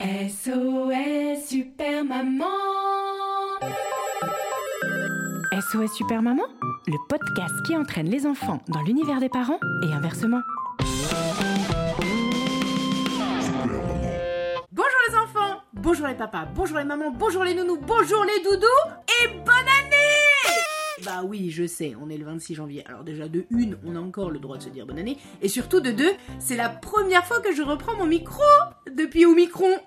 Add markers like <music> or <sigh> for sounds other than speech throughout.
SOS Super Maman SOS Super Maman, le podcast qui entraîne les enfants dans l'univers des parents et inversement. Bonjour les enfants, bonjour les papas, bonjour les mamans, bonjour les nounous, bonjour les doudous et bonne année Bah oui, je sais, on est le 26 janvier. Alors déjà de une, on a encore le droit de se dire bonne année. Et surtout de deux, c'est la première fois que je reprends mon micro depuis Omicron. <laughs>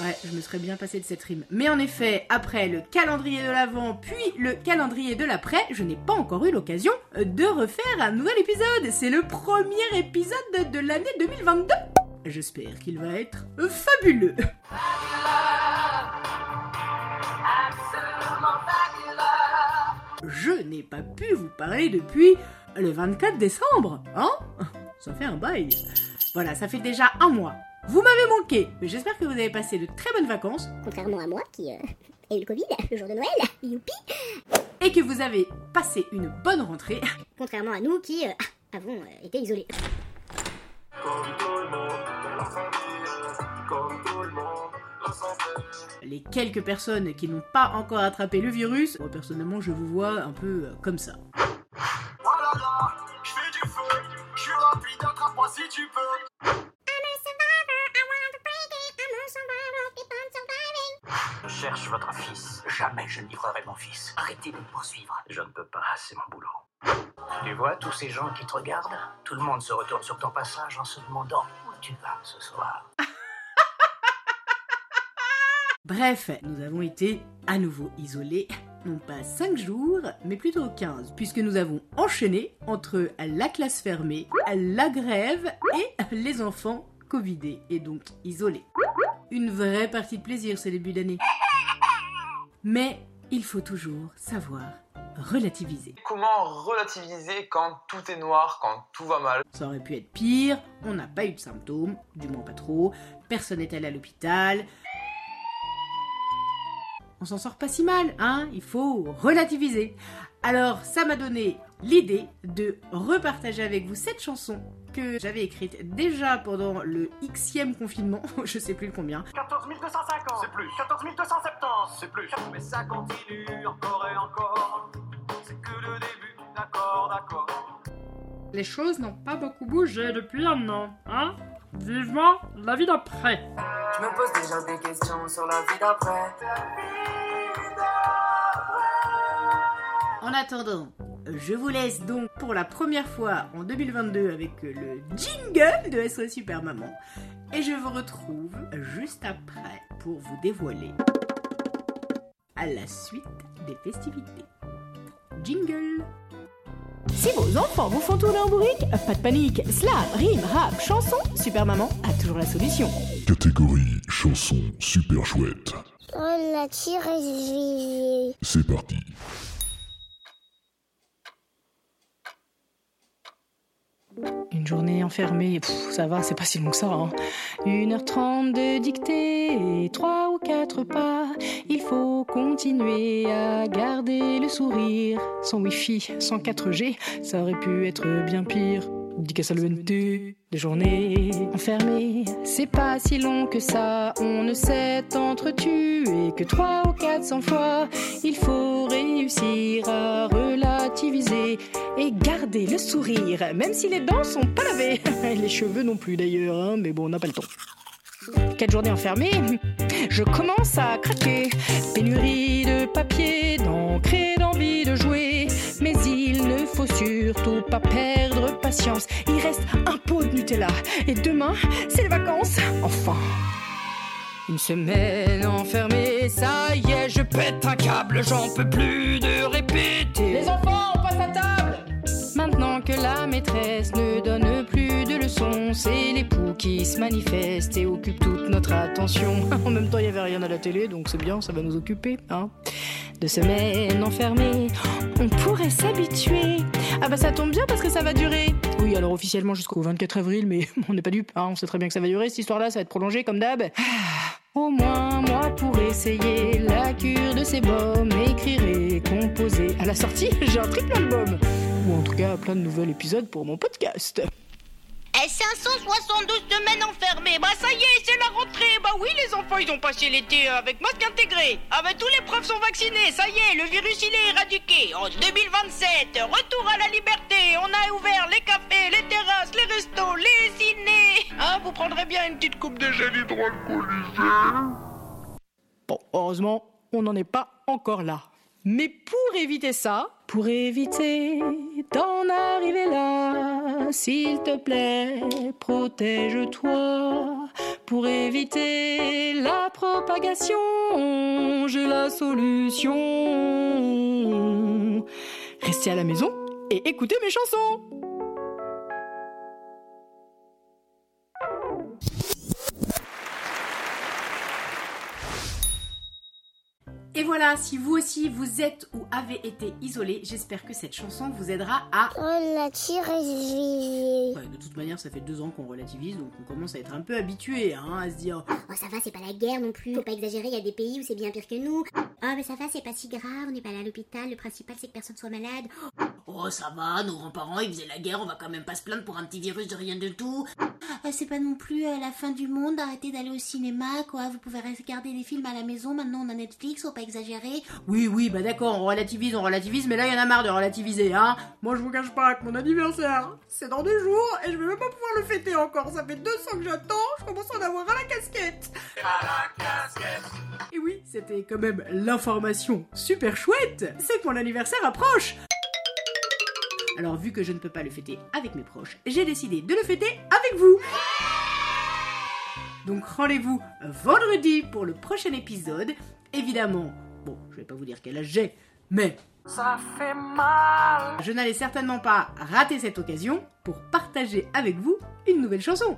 Ouais, je me serais bien passé de cette rime. Mais en effet, après le calendrier de l'avant, puis le calendrier de l'après, je n'ai pas encore eu l'occasion de refaire un nouvel épisode. C'est le premier épisode de l'année 2022. J'espère qu'il va être fabuleux. Je n'ai pas pu vous parler depuis le 24 décembre, hein? Ça fait un bail. Voilà, ça fait déjà un mois. Vous m'avez manqué, mais j'espère que vous avez passé de très bonnes vacances Contrairement à moi qui euh, ai eu le Covid le jour de Noël, <laughs> youpi et que vous avez passé une bonne rentrée. Contrairement à nous qui euh, avons euh, été isolés. Les quelques personnes qui n'ont pas encore attrapé le virus, moi personnellement je vous vois un peu comme ça. Je fais du feu, je suis rapide, attrape-moi si tu peux. Cherche votre fils. Jamais je ne livrerai mon fils. Arrêtez de me poursuivre. Je ne peux pas, c'est mon boulot. Tu vois tous ces gens qui te regardent? Tout le monde se retourne sur ton passage en se demandant où tu vas ce soir. <laughs> Bref, nous avons été à nouveau isolés, non pas 5 jours, mais plutôt 15, puisque nous avons enchaîné entre la classe fermée, la grève et les enfants covidés, et donc isolés. Une vraie partie de plaisir ce début d'année. Mais il faut toujours savoir relativiser. Comment relativiser quand tout est noir, quand tout va mal? Ça aurait pu être pire, on n'a pas eu de symptômes, du moins pas trop, personne n'est allé à l'hôpital. On s'en sort pas si mal, hein? Il faut relativiser. Alors, ça m'a donné l'idée de repartager avec vous cette chanson que j'avais écrite déjà pendant le Xème confinement, <laughs> je sais plus le combien. 14 250, c'est plus. 14 270, c'est plus. Mais ça continue encore et encore. C'est que le début, d'accord, d'accord. Les choses n'ont pas beaucoup bougé depuis un an, hein? Vivement la vie d'après. Je me pose déjà des questions sur la vie d'après. En attendant, je vous laisse donc pour la première fois en 2022 avec le jingle de SOS Super Maman. Et je vous retrouve juste après pour vous dévoiler à la suite des festivités. Jingle Si vos enfants vous font tourner en bourrique, pas de panique, slam, rime, rap, chanson, Super Maman a toujours la solution. Catégorie chanson super chouette. Relativiser. C'est parti. Une journée enfermée, ça va, c'est pas si long que ça. Hein. 1h30 de dictée et 3 ou 4 pas. Il faut continuer à garder le sourire. Sans wifi, sans 4G, ça aurait pu être bien pire. Dédicace à l'ENT, des journées enfermées. C'est pas si long que ça, on ne s'est entretué que 3 ou 400 fois. Il faut réussir et garder le sourire, même si les dents sont pas lavées. <laughs> Les cheveux non plus d'ailleurs, hein, mais bon, on n'a pas le temps. Quatre journées enfermées, je commence à craquer. Pénurie de papier, d'encre d'envie de jouer. Mais il ne faut surtout pas perdre patience. Il reste un pot de Nutella. Et demain, c'est les vacances. Enfin. Une semaine enfermée, ça y est, je pète un câble, j'en peux plus de répéter. Les enfants, on passe à table Maintenant que la maîtresse ne donne plus maison, c'est l'époux qui se manifeste et occupe toute notre attention. <laughs> en même temps, il n'y avait rien à la télé, donc c'est bien, ça va nous occuper. Hein de semaines enfermées, on pourrait s'habituer. Ah bah ça tombe bien parce que ça va durer. Oui, alors officiellement jusqu'au 24 avril, mais <laughs> on n'est pas dupe, hein, on sait très bien que ça va durer cette histoire-là, ça va être prolongé comme d'hab. Ah, au moins, moi, pour essayer la cure de ces bombes, écrire et composer. À la sortie, <laughs> j'ai un triple album. Ou en tout cas, plein de nouveaux épisodes pour mon podcast. Eh, 572 semaines enfermées, bah ça y est, c'est la rentrée. Bah oui, les enfants, ils ont passé l'été avec masque intégré. Ah bah tous les profs sont vaccinés, ça y est, le virus il est éradiqué. En 2027, retour à la liberté, Prendrez bien une petite coupe de gel hydroalcoolisé. Bon, heureusement, on n'en est pas encore là. Mais pour éviter ça, pour éviter d'en arriver là, s'il te plaît, protège-toi. Pour éviter la propagation, j'ai la solution. Restez à la maison et écoutez mes chansons. Et voilà, si vous aussi vous êtes ou avez été isolé, j'espère que cette chanson vous aidera à relativiser. Ouais, de toute manière, ça fait deux ans qu'on relativise, donc on commence à être un peu habitué hein, à se dire Oh, ça va, c'est pas la guerre non plus. Faut pas exagérer, il y a des pays où c'est bien pire que nous. Oh, mais ça va, c'est pas si grave, on n'est pas allé à l'hôpital. Le principal, c'est que personne soit malade. Oh, ça va, nos grands-parents ils faisaient la guerre, on va quand même pas se plaindre pour un petit virus de rien de tout. Ah, c'est pas non plus euh, la fin du monde, arrêtez d'aller au cinéma, quoi. Vous pouvez regarder des films à la maison, maintenant on a Netflix, faut pas exagérer. Oui, oui, bah d'accord, on relativise, on relativise, mais là il y en a marre de relativiser, hein. Moi je vous cache pas que mon anniversaire, c'est dans deux jours et je vais même pas pouvoir le fêter encore. Ça fait deux ans que j'attends, je commence à en avoir à la casquette. Et oui, c'était quand même l'information super chouette, c'est que mon anniversaire approche. Alors vu que je ne peux pas le fêter avec mes proches, j'ai décidé de le fêter avec vous. Donc rendez-vous vendredi pour le prochain épisode. Évidemment, bon, je vais pas vous dire quel âge j'ai, mais Ça fait mal. je n'allais certainement pas rater cette occasion pour partager avec vous une nouvelle chanson.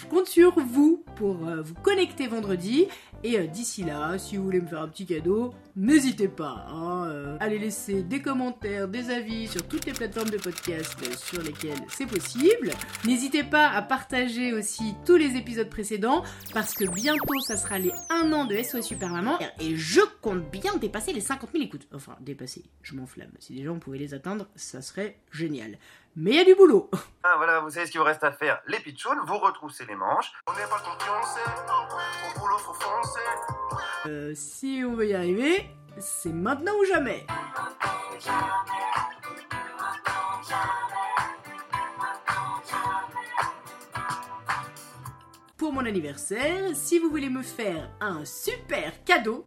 Je compte sur vous pour euh, vous connecter vendredi et euh, d'ici là, si vous voulez me faire un petit cadeau, n'hésitez pas. Hein, euh, allez laisser des commentaires, des avis sur toutes les plateformes de podcast sur lesquelles c'est possible. N'hésitez pas à partager aussi tous les épisodes précédents parce que bientôt ça sera les 1 an de SOS Super Maman et je compte bien dépasser les 50 000 écoutes. Enfin, dépasser, je m'enflamme. Si déjà on pouvait les atteindre, ça serait génial. Mais il y a du boulot. <laughs> Ah voilà, vous savez ce qu'il vous reste à faire. Les pitchouns, vous retroussez les manches. On n'est pas le boulot, faut foncer. Euh, si on veut y arriver, c'est maintenant ou jamais. Pour mon anniversaire, si vous voulez me faire un super cadeau,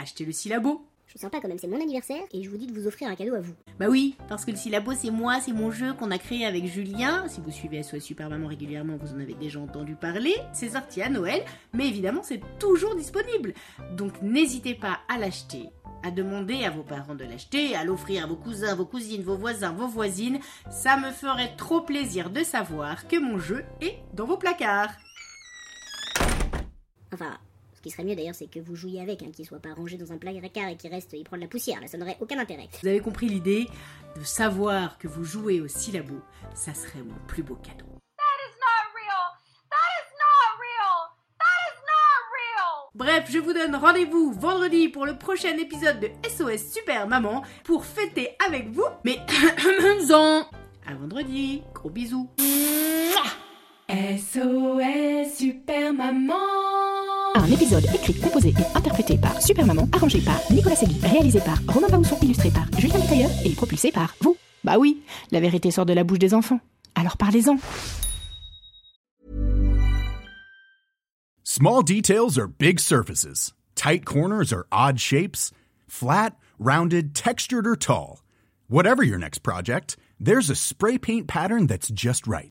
achetez le syllabo. Je suis sympa quand même, c'est mon anniversaire et je vous dis de vous offrir un cadeau à vous. Bah oui, parce que le syllabo c'est moi, c'est mon jeu qu'on a créé avec Julien. Si vous suivez SOS Super Maman régulièrement, vous en avez déjà entendu parler. C'est sorti à Noël, mais évidemment c'est toujours disponible. Donc n'hésitez pas à l'acheter, à demander à vos parents de l'acheter, à l'offrir à vos cousins, vos cousines, vos voisins, vos voisines. Ça me ferait trop plaisir de savoir que mon jeu est dans vos placards. Enfin, ce qui serait mieux d'ailleurs, c'est que vous jouiez avec, hein, qu'il soit pas rangé dans un placard et qu'il reste y prendre la poussière. Là, ça n'aurait aucun intérêt. Vous avez compris l'idée de savoir que vous jouez au syllabo, ça serait mon plus beau cadeau. Bref, je vous donne rendez-vous vendredi pour le prochain épisode de SOS Super Maman pour fêter avec vous mes ans. <coughs> À vendredi, gros bisous. SOS Super Maman Un épisode écrit, composé et interprété par Super Maman, arrangé par Nicolas Segui, réalisé par Romain Bausson, illustré par Julien Tailleur et propulsé par vous. Bah oui, la vérité sort de la bouche des enfants. Alors parlez-en. Small details are big surfaces. Tight corners are odd shapes. Flat, rounded, textured, or tall. Whatever your next project, there's a spray paint pattern that's just right.